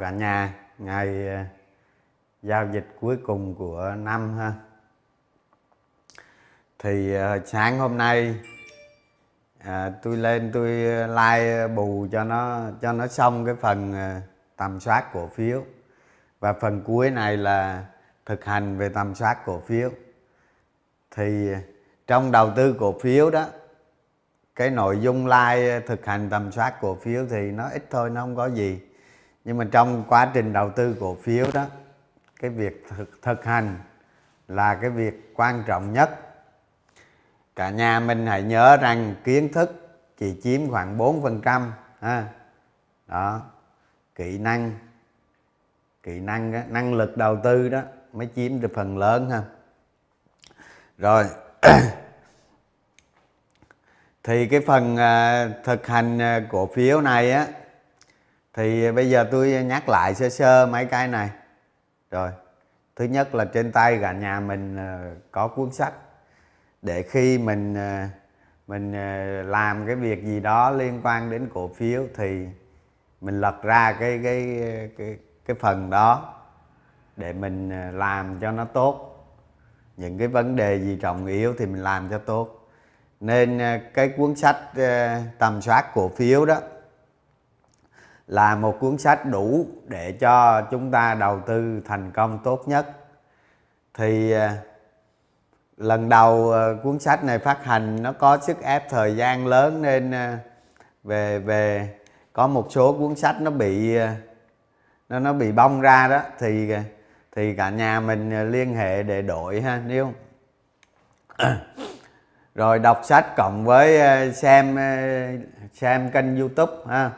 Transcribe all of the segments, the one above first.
cả nhà ngày ờ, giao dịch cuối cùng của năm ha. Thì ờ, sáng hôm nay à, tôi lên tôi like bù cho nó cho nó xong cái phần tầm soát cổ phiếu. Và phần cuối này là thực hành về tầm soát cổ phiếu. Thì trong đầu tư cổ phiếu đó cái nội dung like thực hành tầm soát cổ phiếu thì nó ít thôi nó không có gì nhưng mà trong quá trình đầu tư cổ phiếu đó cái việc thực, thực hành là cái việc quan trọng nhất. Cả nhà mình hãy nhớ rằng kiến thức chỉ chiếm khoảng 4% ha. Đó kỹ năng kỹ năng đó, năng lực đầu tư đó mới chiếm được phần lớn ha. Rồi thì cái phần à, thực hành à, cổ phiếu này á thì à, bây giờ tôi à, nhắc lại sơ sơ mấy cái này. Rồi, thứ nhất là trên tay cả nhà mình à, có cuốn sách. Để khi mình mình làm cái việc gì đó liên quan đến cổ phiếu thì mình lật ra cái cái cái cái phần đó để mình làm cho nó tốt. Những cái vấn đề gì trọng yếu thì mình làm cho tốt. Nên cái cuốn sách tầm soát cổ phiếu đó là một cuốn sách đủ để cho chúng ta đầu tư thành công tốt nhất. Thì à, lần đầu à, cuốn sách này phát hành, nó có sức ép thời gian lớn nên à, về về có một số cuốn sách nó bị nó nó bị bong ra đó. Thì thì cả nhà mình liên hệ để đổi ha, nếu rồi đọc sách cộng với xem xem kênh youtube ha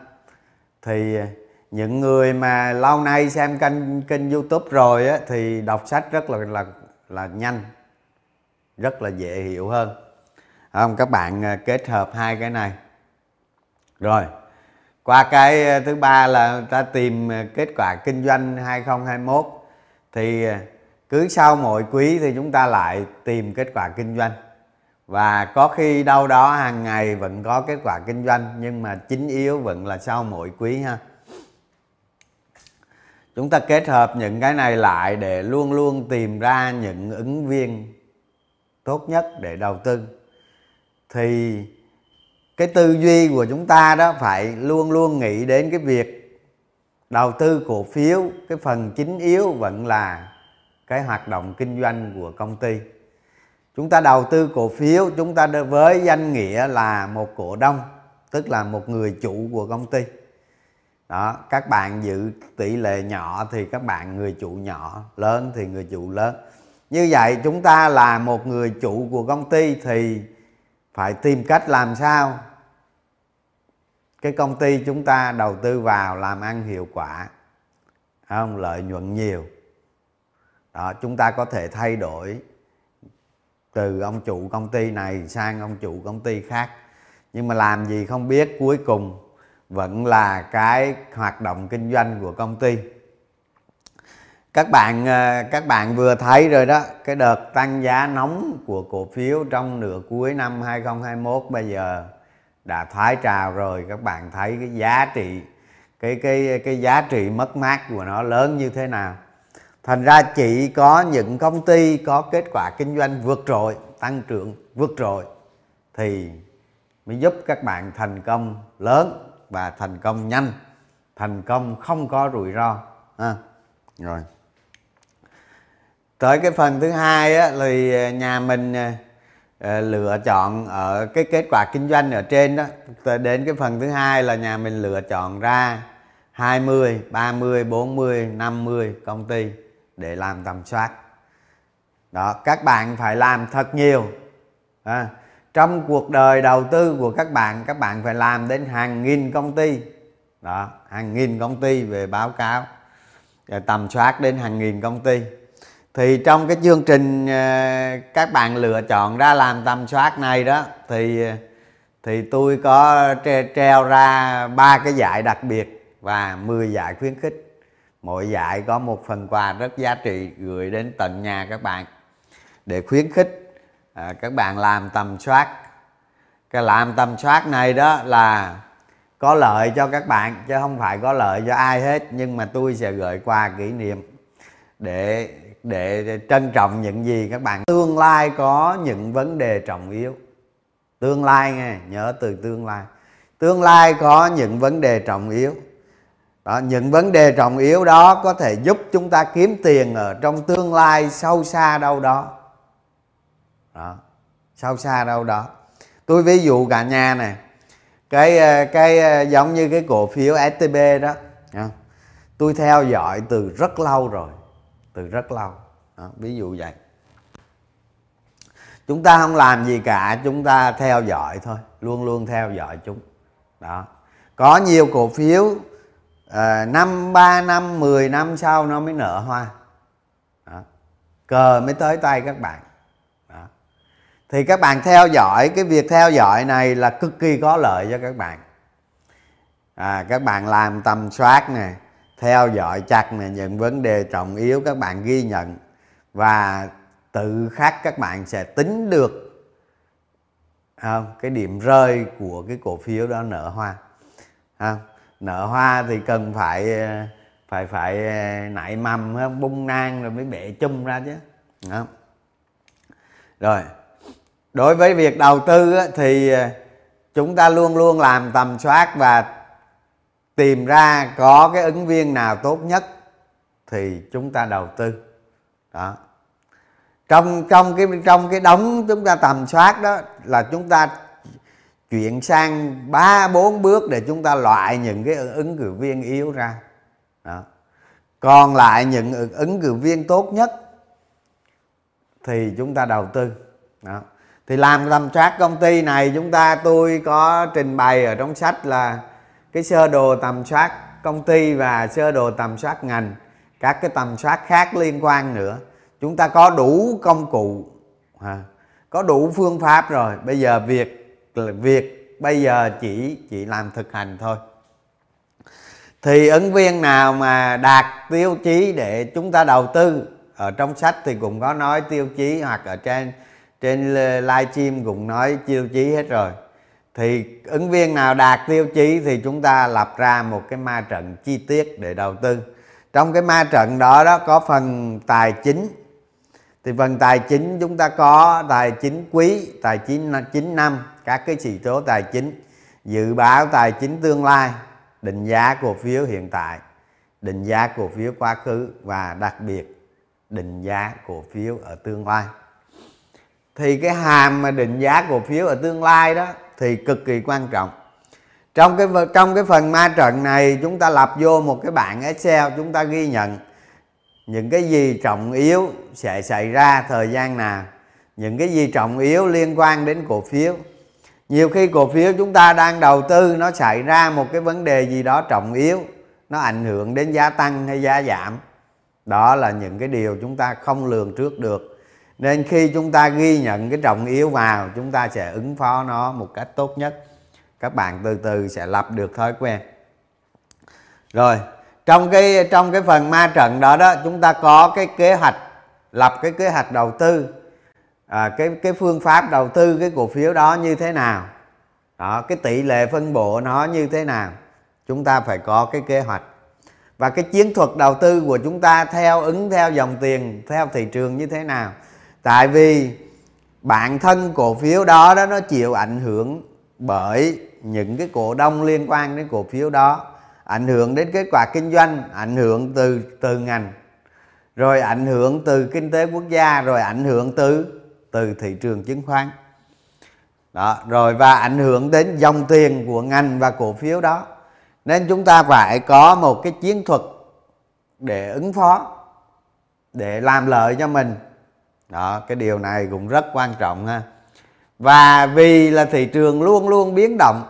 thì à, những người mà lâu nay xem kênh kênh youtube rồi á, thì đọc sách rất là là là nhanh rất là dễ hiểu hơn. Không? Các bạn à, kết hợp hai cái này. Rồi qua cái à, thứ ba là ta tìm kết quả kinh doanh 2021 thì cứ sau mỗi quý thì chúng ta lại tìm kết quả kinh doanh và có khi đâu đó hàng ngày vẫn có kết quả kinh doanh, nhưng mà chính yếu vẫn là sau mỗi quý ha. Chúng ta kết hợp những cái này lại để luôn luôn tìm ra những ứng viên tốt nhất để đầu tư. Thì cái tư duy của chúng ta đó phải luôn luôn nghĩ đến cái việc đầu tư cổ phiếu, cái phần chính yếu vẫn là cái hoạt động kinh doanh của công ty chúng ta đầu tư cổ phiếu, chúng ta với danh nghĩa là một cổ đông, tức là một người chủ của công ty. Đó, các bạn giữ tỷ lệ nhỏ thì các bạn người chủ nhỏ, lớn thì người chủ lớn. Như vậy chúng ta là một người chủ của công ty thì phải tìm cách làm sao? Cái công ty chúng ta đầu tư vào làm ăn hiệu quả, không, lợi nhuận nhiều. Đó, chúng ta có thể thay đổi từ ông chủ công ty này sang ông chủ công ty khác. Nhưng mà làm gì không biết, cuối cùng vẫn là cái hoạt động kinh doanh của công ty. Các bạn ờ, các bạn vừa thấy rồi đó, cái đợt tăng giá nóng của cổ phiếu trong nửa cuối năm 2021 bây giờ đã thoái trào rồi. Các bạn thấy cái giá trị, cái cái cái giá trị mất mát của nó lớn như thế nào? Thành ra chỉ có những công ty có kết quả kinh doanh vượt trội tăng trưởng vượt trội thì mới giúp các bạn thành công lớn và thành công nhanh. Thành công không có rủi ro ha. Rồi. Tới cái phần thứ hai á, thì à, nhà mình à, à, lựa chọn ở cái kết quả kinh doanh ở trên đó. Đến cái phần thứ hai là nhà mình lựa chọn ra 20, 30, 40, 50 công ty để làm tầm soát. Đó các bạn phải làm thật nhiều. À, trong cuộc đời đầu tư của các bạn các bạn phải làm đến hàng nghìn công ty. Đó hàng nghìn công ty về báo cáo để tầm soát đến hàng nghìn công ty. Thì trong cái chương trình à, các bạn lựa chọn ra làm tầm soát này đó thì à, thì tôi có treo ra ba cái giải đặc biệt và 10 giải khuyến khích mỗi giải có một phần quà rất giá trị gửi đến tận nhà các bạn. Để khuyến khích à, các bạn làm tầm soát. Cái làm tầm soát này đó là có lợi cho các bạn chứ không phải có lợi cho ai hết. Nhưng mà tôi sẽ gửi qua kỷ niệm để để trân trọng những gì các bạn. Tương lai có những vấn đề trọng yếu. Tương lai nghe nhớ từ tương lai. Tương lai có những vấn đề trọng yếu đó, những vấn đề trọng yếu đó có thể giúp chúng ta kiếm tiền ở trong tương lai sâu xa đâu đó. Đó sâu xa đâu đó. Tôi ví dụ cả nhà này cái ờ, cái ờ, giống như cái cổ phiếu STB đó tôi theo dõi từ rất lâu rồi từ rất lâu. Đó, ví dụ vậy. Chúng ta không làm gì cả chúng ta theo dõi thôi luôn luôn theo dõi chúng. Đó có nhiều cổ phiếu à, năm ba năm 10 năm sau nó mới nở hoa đó. cờ mới tới tay các bạn đó. thì các bạn theo dõi cái việc theo dõi này là cực kỳ có lợi cho các bạn à, các bạn làm tầm soát nè theo dõi chặt nè những vấn đề trọng yếu các bạn ghi nhận và tự khắc các bạn sẽ tính được không? cái điểm rơi của cái cổ phiếu đó nở hoa không? Nở hoa thì cần phải ờ, phải phải ờ, nảy mầm ờ, bung nang rồi mới bể chum ra chứ. Đó. rồi, đối với việc đầu tư thì chúng ta luôn luôn làm tầm soát và tìm ra có cái ứng viên nào tốt nhất thì chúng ta đầu tư. Đó. Trong trong cái trong cái đống chúng ta tầm soát đó là chúng ta chuyển sang ba bốn bước để chúng ta loại những cái ứng cử viên yếu ra. Đó. còn lại những ứng cử viên tốt nhất thì chúng ta đầu tư. Đó. thì làm tầm soát công ty này chúng ta tôi có trình bày ở trong sách là cái sơ đồ tầm soát công ty và sơ đồ tầm soát ngành các cái tầm soát khác liên quan nữa. Chúng ta có đủ công cụ à, có đủ phương pháp rồi. Bây giờ việc việc bây giờ chỉ chỉ làm thực hành thôi. Thì ứng viên nào mà đạt tiêu chí để chúng ta đầu tư? Ở trong sách thì cũng có nói tiêu chí hoặc ở trên trên livestream cũng nói tiêu chí hết rồi. Thì ứng viên nào đạt tiêu chí thì chúng ta lập ra một cái ma trận chi tiết để đầu tư. Trong cái ma trận đó đó có phần tài chính. Thì phần tài chính chúng ta có tài chính quý, tài chính chín năm các cái chỉ số tài chính, dự báo tài chính tương lai, định giá cổ phiếu hiện tại, định giá cổ phiếu quá khứ và đặc biệt định giá cổ phiếu ở tương lai. Thì cái hàm mà định giá cổ phiếu ở tương lai đó thì cực kỳ quan trọng. Trong cái trong cái phần ma trận này, chúng ta lập vô một cái bảng Excel, chúng ta ghi nhận những cái gì trọng yếu sẽ xảy ra thời gian nào, những cái gì trọng yếu liên quan đến cổ phiếu nhiều khi cổ phiếu chúng ta đang đầu tư, nó xảy ra một cái vấn đề gì đó trọng yếu, nó ảnh hưởng đến giá tăng hay giá giảm. Đó là những cái điều chúng ta không lường trước được. Nên khi chúng ta ghi nhận cái trọng yếu vào, chúng ta sẽ ứng phó nó một cách tốt nhất. Các bạn từ từ sẽ lập được thói quen. Rồi, trong cái trong cái phần ma trận đó đó, chúng ta có cái kế hoạch, lập cái kế hoạch đầu tư à, cái cái phương pháp đầu tư cái cổ phiếu đó như thế nào? Đó cái tỷ lệ phân bổ nó như thế nào? Chúng ta phải có cái kế hoạch. Và cái chiến thuật đầu tư của chúng ta theo ứng theo dòng tiền theo thị trường như thế nào? Tại vì bản thân cổ phiếu đó đó nó chịu ảnh hưởng bởi những cái cổ đông liên quan đến cổ phiếu đó. Ảnh hưởng đến kết quả kinh doanh ảnh hưởng từ từ ngành rồi ảnh hưởng từ kinh tế quốc gia rồi ảnh hưởng từ từ thị trường chứng khoán. Đó, rồi và ảnh hưởng đến dòng tiền của ngành và cổ phiếu đó. Nên chúng ta phải có một cái chiến thuật để ứng phó, để làm lợi cho mình. Đó, cái điều này cũng rất quan trọng ha. Và vì là thị trường luôn luôn biến động,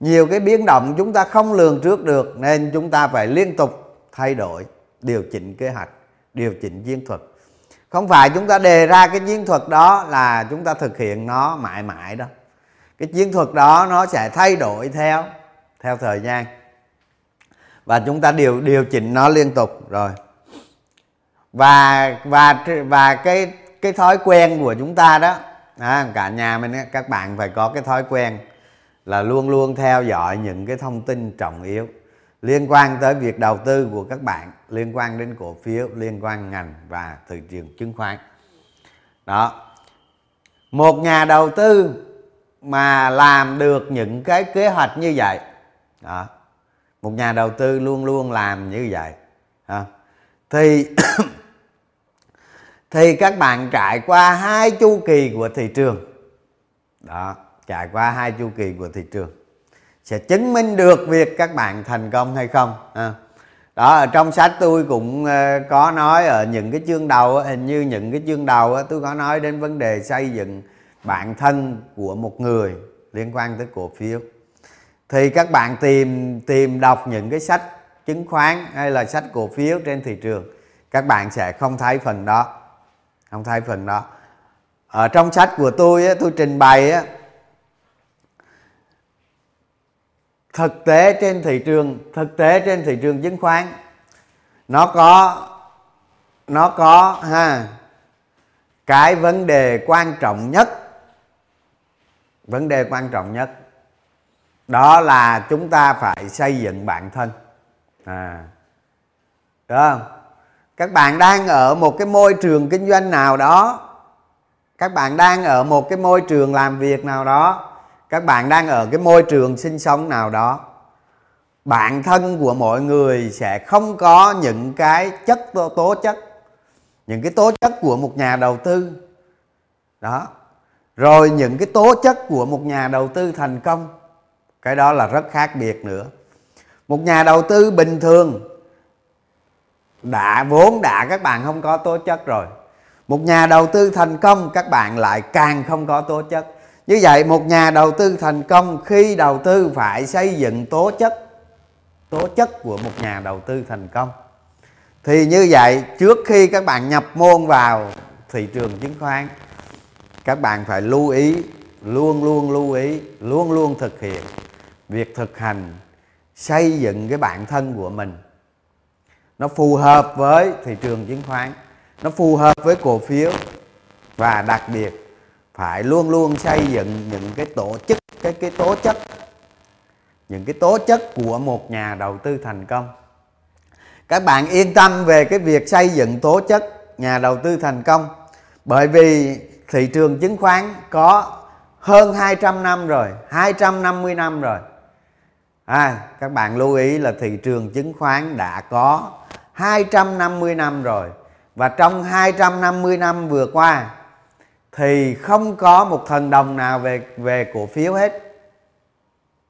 nhiều cái biến động chúng ta không lường trước được, nên chúng ta phải liên tục thay đổi, điều chỉnh kế hoạch, điều chỉnh chiến thuật không phải chúng ta đề ra cái chiến thuật đó là chúng ta thực hiện nó mãi mãi đâu cái chiến thuật đó nó sẽ thay đổi theo theo thời gian. Và chúng ta điều điều chỉnh nó liên tục rồi. Và và và cái cái thói quen của chúng ta đó à, cả nhà mình các bạn phải có cái thói quen là luôn luôn theo dõi những cái thông tin trọng yếu liên quan tới việc đầu tư của các bạn, liên quan đến cổ phiếu, liên quan ngành và thị trường chứng khoán. Đó. Một nhà đầu tư mà làm được những cái kế hoạch như vậy, đó. Một nhà đầu tư luôn luôn làm như vậy đó. thì thì các bạn trải qua hai chu kỳ của thị trường. Đó, trải qua hai chu kỳ của thị trường sẽ chứng minh được việc các bạn thành công hay không à. đó, ở trong sách tôi cũng ờ, có nói ở những cái chương đầu hình như những cái chương đầu tôi có nói đến vấn đề xây dựng bản thân của một người liên quan tới cổ phiếu thì các bạn tìm tìm đọc những cái sách chứng khoán hay là sách cổ phiếu trên thị trường, các bạn sẽ không thấy phần đó, không thấy phần đó ở trong sách của tôi tôi trình bày thực tế trên thị trường, thực tế trên thị trường chứng khoán. Nó có nó có, ha, cái vấn đề quan trọng nhất, vấn đề quan trọng nhất, đó là chúng ta phải xây dựng bản thân. À được không? Các bạn đang ở một cái môi trường kinh doanh nào đó, các bạn đang ở một cái môi trường làm việc nào đó các bạn đang ở cái môi trường sinh sống nào đó. Bản thân của mọi người sẽ không có những cái chất tố, tố chất những cái tố chất của một nhà đầu tư. Đó. Rồi những cái tố chất của một nhà đầu tư thành công cái đó là rất khác biệt nữa. Một nhà đầu tư bình thường đã vốn đã các bạn không có tố chất rồi. Một nhà đầu tư thành công các bạn lại càng không có tố chất như vậy, một nhà đầu tư thành công khi đầu tư phải xây dựng tố chất tố chất của một nhà đầu tư thành công. Thì như vậy, trước khi các bạn nhập môn vào thị trường chứng khoán, các bạn phải lưu ý, luôn luôn lưu ý, luôn luôn thực hiện việc thực hành xây dựng cái bản thân của mình. Nó phù hợp với thị trường chứng khoán, nó phù hợp với cổ phiếu và đặc biệt phải luôn luôn xây dựng những cái tổ chức cái cái tố chất. Những cái tố chất của một nhà đầu tư thành công. Các bạn yên tâm về cái việc xây dựng tố chất nhà đầu tư thành công. Bởi vì thị trường chứng khoán có hơn 200 năm rồi 250 năm rồi. À, các bạn lưu ý là thị trường chứng khoán đã có 250 năm rồi. Và trong 250 năm vừa qua thì không có một thần đồng nào về về cổ phiếu hết.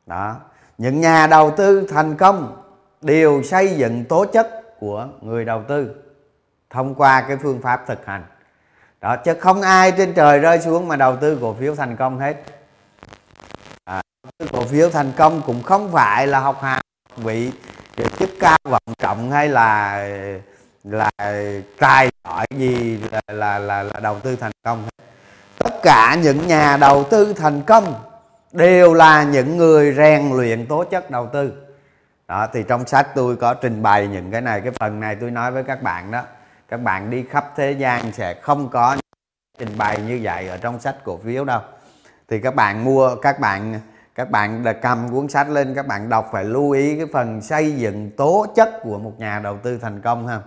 Đó. Những nhà đầu tư thành công đều xây dựng tố chất của người đầu tư thông qua cái phương pháp thực hành. Đó chứ không ai trên trời rơi xuống mà đầu tư cổ phiếu thành công hết. À, cổ phiếu thành công cũng không phải là học hàm vị chức cao vọng trọng hay là là tài giỏi gì là, là là là đầu tư thành công hết tất cả những nhà đầu tư thành công đều là những người rèn luyện tố chất đầu tư. Đó, thì trong sách tôi có trình bày những cái này. Cái phần này tôi nói với các bạn đó. Các bạn đi khắp thế gian sẽ không có trình bày như vậy ở trong sách cổ phiếu đâu. Thì các bạn mua, các bạn các bạn cầm cuốn sách lên, các bạn đọc phải lưu ý cái phần xây dựng tố chất của một nhà đầu tư thành công ha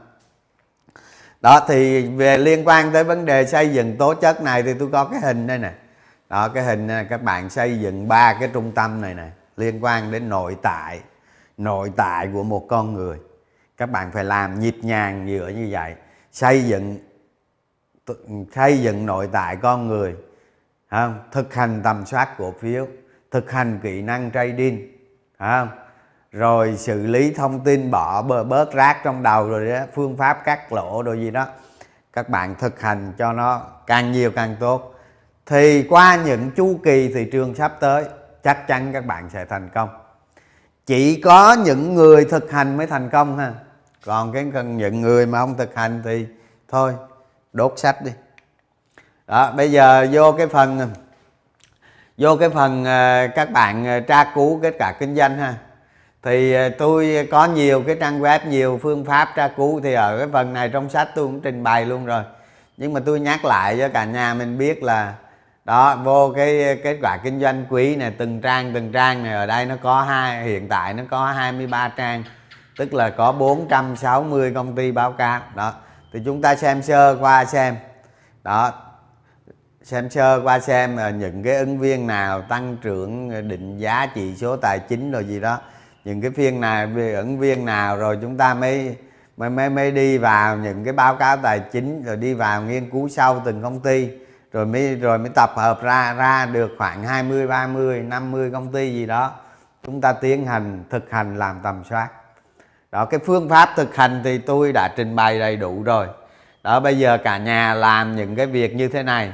đó thì về liên quan tới vấn đề xây dựng tố chất này thì tôi có cái hình đây nè đó cái hình này, các bạn xây dựng ba cái trung tâm này nè liên quan đến nội tại nội tại của một con người các bạn phải làm nhịp nhàng dựa như vậy xây dựng xây dựng nội tại con người không? thực hành tầm soát cổ phiếu thực hành kỹ năng trading không? Rồi xử lý thông tin bỏ bớt rác trong đầu rồi đó phương pháp cắt lỗ rồi gì đó. Các bạn thực hành cho nó càng nhiều càng tốt. Thì qua những chu kỳ thị trường sắp tới, chắc chắn các bạn sẽ thành công. Chỉ có những người thực hành mới thành công ha. Còn cái những người mà không thực hành thì thôi, đốt sách đi. Đó, bây giờ vô cái phần, vô cái phần ờ, các bạn ờ, tra cứu kết quả kinh doanh ha thì à, tôi có nhiều cái trang web, nhiều phương pháp tra cứu thì ở cái phần này trong sách tôi cũng trình bày luôn rồi. Nhưng mà tôi nhắc lại cho cả nhà mình biết là, đó, vô cái à, kết quả kinh doanh quý này, từng trang từng trang này, ở đây nó có hai, hiện tại nó có 23 trang, tức là có 460 công ty báo cáo. Đó, thì chúng ta xem sơ qua xem. Đó, xem sơ qua xem à, những cái ứng viên nào tăng trưởng định giá chỉ số tài chính rồi gì đó những cái phiên nào, ứng viên nào rồi chúng ta mới mới mới mới đi vào những cái báo cáo tài chính rồi đi vào nghiên cứu sâu từng công ty rồi mới rồi mới tập hợp ra ra được khoảng 20 30 50 công ty gì đó. Chúng ta tiến hành thực hành làm tầm soát. Đó cái phương pháp thực hành thì tôi đã trình bày đầy đủ rồi. Đó bây giờ cả nhà làm những cái việc như thế này.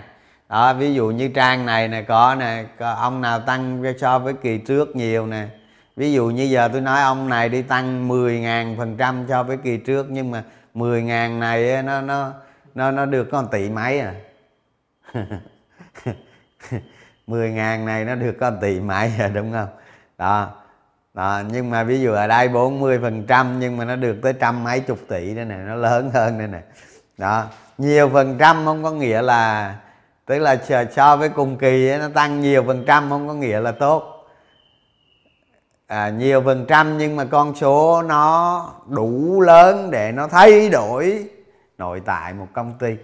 Đó ví dụ như trang này này có nè ông nào tăng so với kỳ trước nhiều nè ví dụ như giờ tôi nói ông này đi tăng 10.000 phần trăm so với kỳ trước nhưng mà 10.000 này nó nó nó nó được con tỷ mấy à? 10.000 này nó được con tỷ mấy à đúng không? Đó đó, nhưng mà ví dụ ở đây 40 phần trăm nhưng mà nó được tới trăm mấy chục tỷ đây này nó lớn hơn đây này đó nhiều phần trăm không có nghĩa là tức là so với cùng kỳ nó tăng nhiều phần trăm không có nghĩa là tốt à, nhiều phần trăm nhưng mà con số nó đủ lớn để nó thay đổi nội tại một công ty.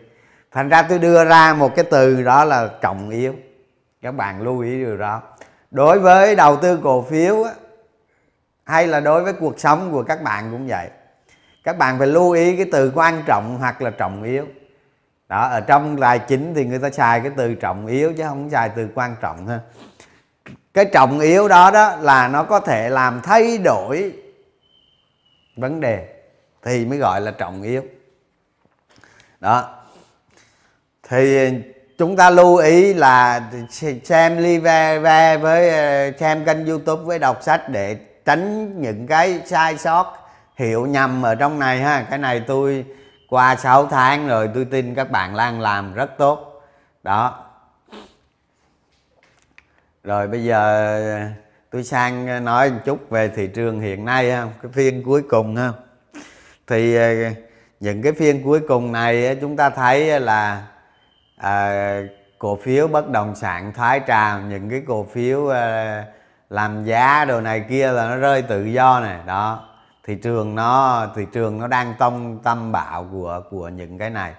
Thành ra tôi đưa ra một cái từ đó là trọng yếu. Các bạn lưu ý điều đó. Đối với đầu tư cổ phiếu á, hay là đối với cuộc sống của các bạn cũng vậy. Các bạn phải lưu ý cái từ quan trọng hoặc là trọng yếu. Đó ở trong tài chính thì người ta xài cái từ trọng yếu chứ không xài từ quan trọng ha cái trọng yếu đó đó là nó có thể làm thay đổi vấn đề, thì mới gọi là trọng yếu. Đó. Thì chúng ta lưu ý là xem live với ờ, xem kênh youtube với đọc sách để tránh những cái sai sót hiểu nhầm ở trong này ha. Cái này tôi qua 6 tháng rồi tôi tin các bạn đang làm rất tốt. Đó rồi bây giờ ờ, tôi sang ờ, nói một chút về thị trường hiện nay ha cái phiên cuối cùng ha. Thì ờ, những cái phiên cuối cùng này chúng ta thấy là à, cổ phiếu bất động sản thái trào những cái cổ phiếu à, làm giá đồ này kia là nó rơi tự do này đó. Thị trường nó thị trường nó đang tông tâm bạo của của những cái này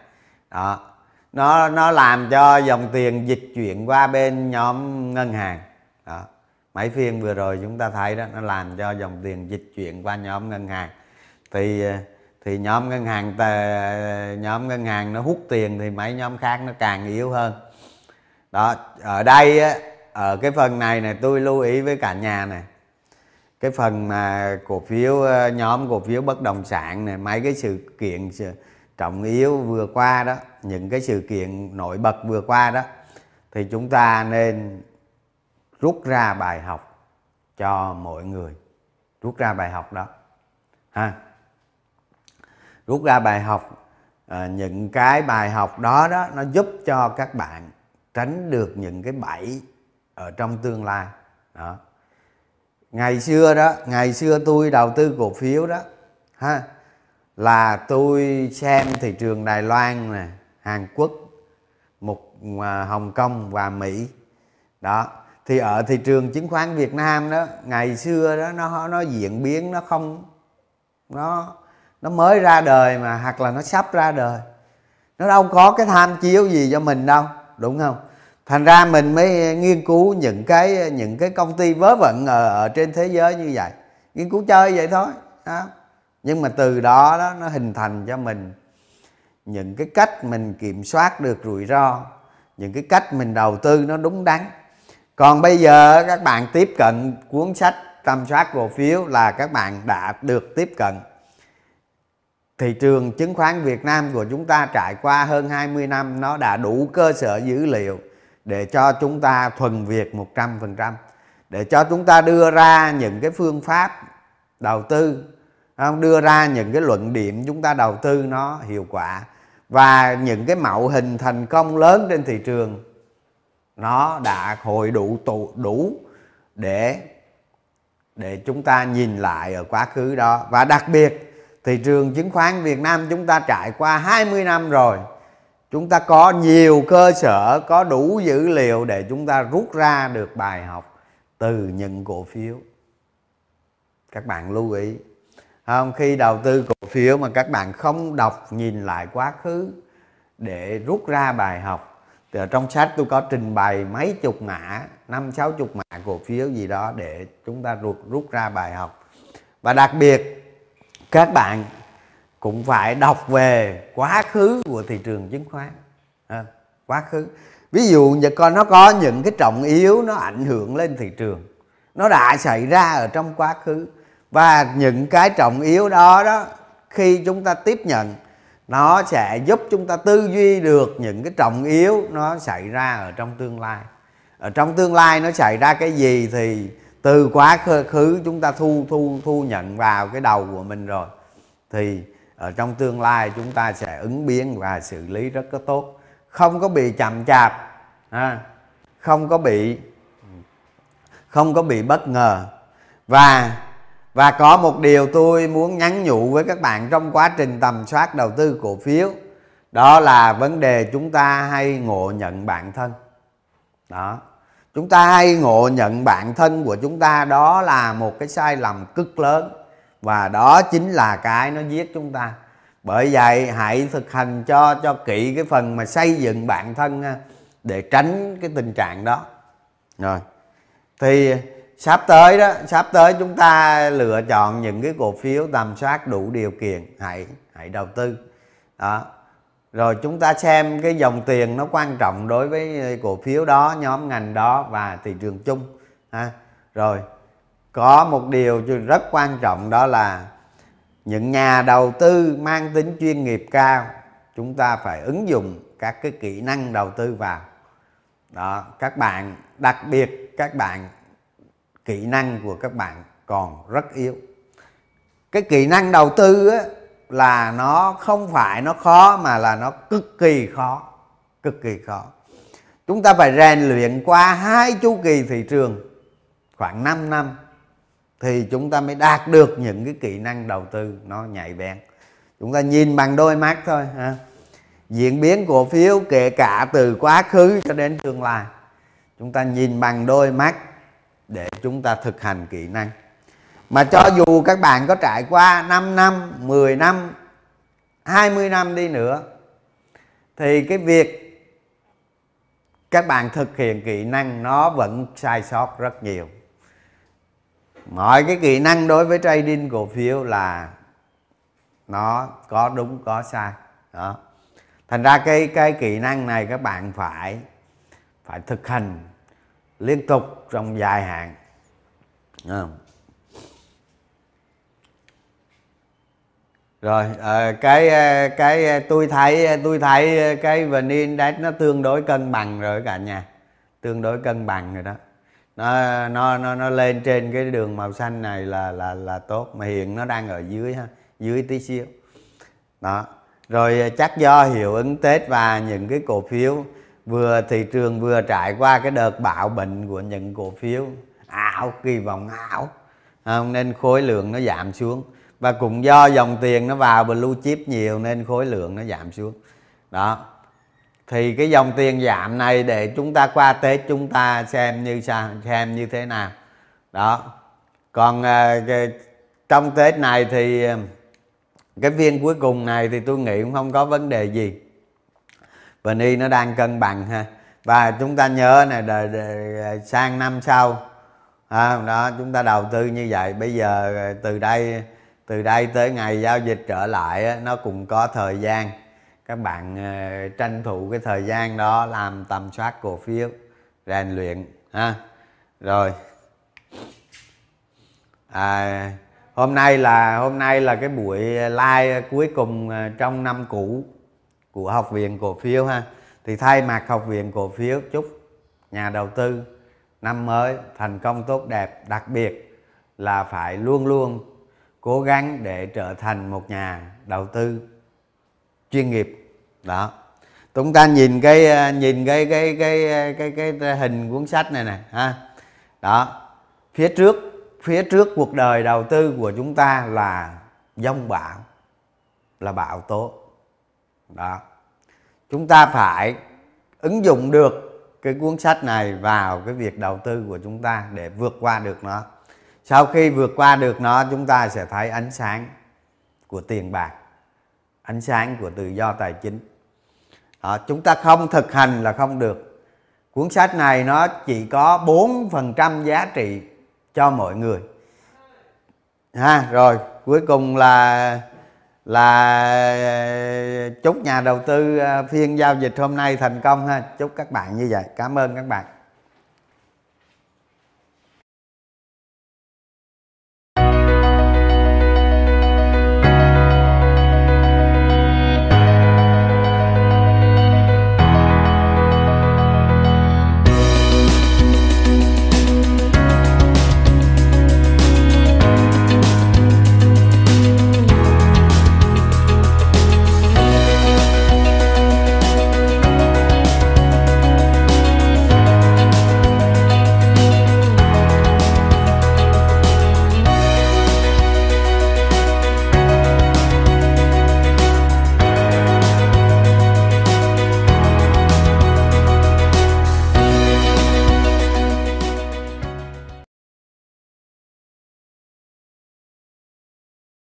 đó nó nó làm cho dòng tiền dịch chuyển qua bên nhóm ngân hàng. Đó. Mấy phiên vừa rồi chúng ta thấy đó, nó làm cho dòng tiền dịch chuyển qua nhóm ngân hàng. Thì thì nhóm ngân hàng nhóm ngân hàng nó hút tiền thì mấy nhóm khác nó càng yếu hơn. Đó, ở đây ở cái phần này này tôi lưu ý với cả nhà này cái phần mà cổ phiếu ờ, nhóm cổ phiếu bất động sản này mấy cái sự kiện trọng yếu vừa qua đó những cái sự kiện nổi bật vừa qua đó thì chúng ta nên rút ra bài học cho mọi người. Rút ra bài học đó ha. Rút ra bài học à, những cái bài học đó đó nó giúp cho các bạn tránh được những cái bẫy ở trong tương lai. Đó. Ngày xưa đó ngày xưa tôi đầu tư cổ phiếu đó ha là tôi xem thị trường Đài Loan nè Hàn Quốc một à, Hồng Kông và Mỹ. Đó thì ở thị trường chứng khoán Việt Nam đó ngày xưa đó nó nó diễn biến nó không nó nó mới ra đời mà hoặc là nó sắp ra đời. Nó đâu có cái tham chiếu gì cho mình đâu đúng không? Thành ra mình mới nghiên cứu những cái những cái công ty vớ vẩn ở, ở trên thế giới như vậy. Nghiên cứu chơi vậy thôi đó. nhưng mà từ đó đó nó hình thành cho mình những cái cách mình kiểm soát được rủi ro, những cái cách mình đầu tư nó đúng đắn. Còn bây giờ các bạn tiếp cận cuốn sách tầm soát cổ phiếu là các bạn đã được tiếp cận. Thị trường chứng khoán Việt Nam của chúng ta trải qua hơn 20 năm, nó đã đủ cơ sở dữ liệu để cho chúng ta thuần Việt 100% để cho chúng ta đưa ra những cái phương pháp đầu tư. Không, đưa ra những cái luận điểm chúng ta đầu tư nó hiệu quả và những cái mạo hình thành công lớn trên thị trường, nó đã hội đủ tụ, đủ để để chúng ta nhìn lại ở quá khứ đó. Và đặc biệt, thị trường chứng khoán Việt Nam chúng ta trải qua 20 năm rồi. Chúng ta có nhiều cơ sở, có đủ dữ liệu để chúng ta rút ra được bài học từ những cổ phiếu. Các bạn lưu ý không khi đầu tư cổ phiếu mà các bạn không đọc nhìn lại quá khứ để rút ra bài học thì ở trong sách tôi có trình bày mấy chục mã năm sáu chục mã cổ phiếu gì đó để chúng ta rút rút ra bài học. Và đặc biệt các bạn cũng phải đọc về quá khứ của thị trường chứng khoán. À, quá khứ. Ví dụ như con nó có những cái trọng yếu nó ảnh hưởng lên thị trường. Nó đã xảy ra ở trong quá khứ và những cái trọng yếu đó đó khi chúng ta tiếp nhận nó sẽ giúp chúng ta tư duy được những cái trọng yếu nó xảy ra ở trong tương lai. Ở trong tương lai nó xảy ra cái gì thì từ quá khứ chúng ta thu thu thu nhận vào cái đầu của mình rồi. Thì ở trong tương lai chúng ta sẽ ứng biến và xử lý rất có tốt. Không có bị chậm chạp à, không có bị không có bị bất ngờ. Và và có một điều tôi muốn nhắn nhủ với các bạn trong quá trình tầm soát đầu tư cổ phiếu. Đó là vấn đề chúng ta hay ngộ nhận bản thân. Đó. Chúng ta hay ngộ nhận bản thân của chúng ta, đó là một cái sai lầm cực lớn. Và đó chính là cái nó giết chúng ta. Bởi vậy, hãy thực hành cho cho kỹ cái phần mà xây dựng bản thân để tránh cái tình trạng đó. Rồi. Thì sắp tới đó, sắp tới chúng ta lựa chọn những cái cổ phiếu tầm soát đủ điều kiện. Hãy hãy đầu tư. Đó. Rồi chúng ta xem cái dòng tiền nó quan trọng đối với ờ, cổ phiếu đó, nhóm ngành đó và thị trường chung, ha. Rồi, có một điều rất quan trọng đó là những nhà đầu tư mang tính chuyên nghiệp cao, chúng ta phải ứng dụng các cái kỹ năng đầu tư vào. Đó, các bạn, đặc biệt các bạn kỹ năng của các bạn còn rất yếu. Cái kỹ năng đầu tư á, là nó không phải nó khó mà là nó cực kỳ khó cực kỳ khó. Chúng ta phải rèn luyện qua hai chu kỳ thị trường khoảng 5 năm thì chúng ta mới đạt được những cái kỹ năng đầu tư nó nhạy bén. Chúng ta nhìn bằng đôi mắt thôi ha. Diễn biến cổ phiếu kể cả từ quá khứ cho đến tương lai chúng ta nhìn bằng đôi mắt để chúng ta thực hành kỹ năng. Mà cho dù các bạn có trải qua 5 năm 10 năm 20 năm đi nữa, thì cái việc các bạn thực hiện kỹ năng nó vẫn sai sót rất nhiều. Mọi cái kỹ năng đối với trading cổ phiếu là nó có đúng, có sai. Đó. Thành ra cái cái kỹ năng này các bạn phải phải thực hành liên tục trong dài hạn. À. rồi à, cái ờ, cái ờ, tôi thấy tôi thấy cái vn index nó tương đối cân bằng rồi cả nhà. Tương đối cân bằng rồi đó. Nó nó nó nó lên trên cái đường màu xanh này là là là tốt mà hiện nó đang ở dưới ha dưới tí xíu. Đó. Rồi chắc do hiệu ứng tết và những cái cổ phiếu vừa thị trường vừa trải qua cái đợt bạo bệnh của những cổ phiếu. Ảo kỳ vọng ảo. Không? nên khối lượng nó giảm xuống. Và cũng do dòng tiền nó vào blue chip nhiều nên khối lượng nó giảm xuống. Đó. Thì cái dòng tiền giảm này để chúng ta qua tết chúng ta xem như sao xem như thế nào. Đó. Còn à, cái, trong tết này thì à, cái viên cuối cùng này thì tôi nghĩ cũng không có vấn đề gì. Vni nó đang cân bằng ha. Và chúng ta nhớ này đời, đời, sang năm sau. À, đó chúng ta đầu tư như vậy. Bây giờ ờ, từ đây từ đây tới ngày giao dịch trở lại nó cũng có thời gian. Các bạn ờ, tranh thủ cái thời gian đó làm tầm soát cổ phiếu rèn luyện ha. Rồi. À, hôm nay là hôm nay là cái buổi live cuối cùng ờ, trong năm cũ của học viện cổ phiếu ha. Thì thay mặt học viện cổ phiếu chúc nhà đầu tư năm mới thành công tốt đẹp. Đặc biệt là phải luôn luôn cố gắng để trở thành một nhà đầu tư chuyên nghiệp. Đó. Chúng ta nhìn cái ờ, nhìn cái cái cái cái cái, cái hình cuốn sách này nè ha. Đó. Phía trước phía trước cuộc đời đầu tư của chúng ta là dông bão là bão tố đó. Chúng ta phải ứng dụng được cái cuốn sách này vào cái việc đầu tư của chúng ta để vượt qua được nó. Sau khi vượt qua được nó chúng ta sẽ thấy ánh sáng của tiền bạc ánh sáng của tự do tài chính. Đó, chúng ta không thực hành là không được. Cuốn sách này nó chỉ có 4% giá trị cho mọi người. Ha rồi cuối cùng là là ờ, chúc nhà đầu tư ờ, phiên giao dịch hôm nay thành công ha. Chúc các bạn như vậy. Cảm ơn các bạn.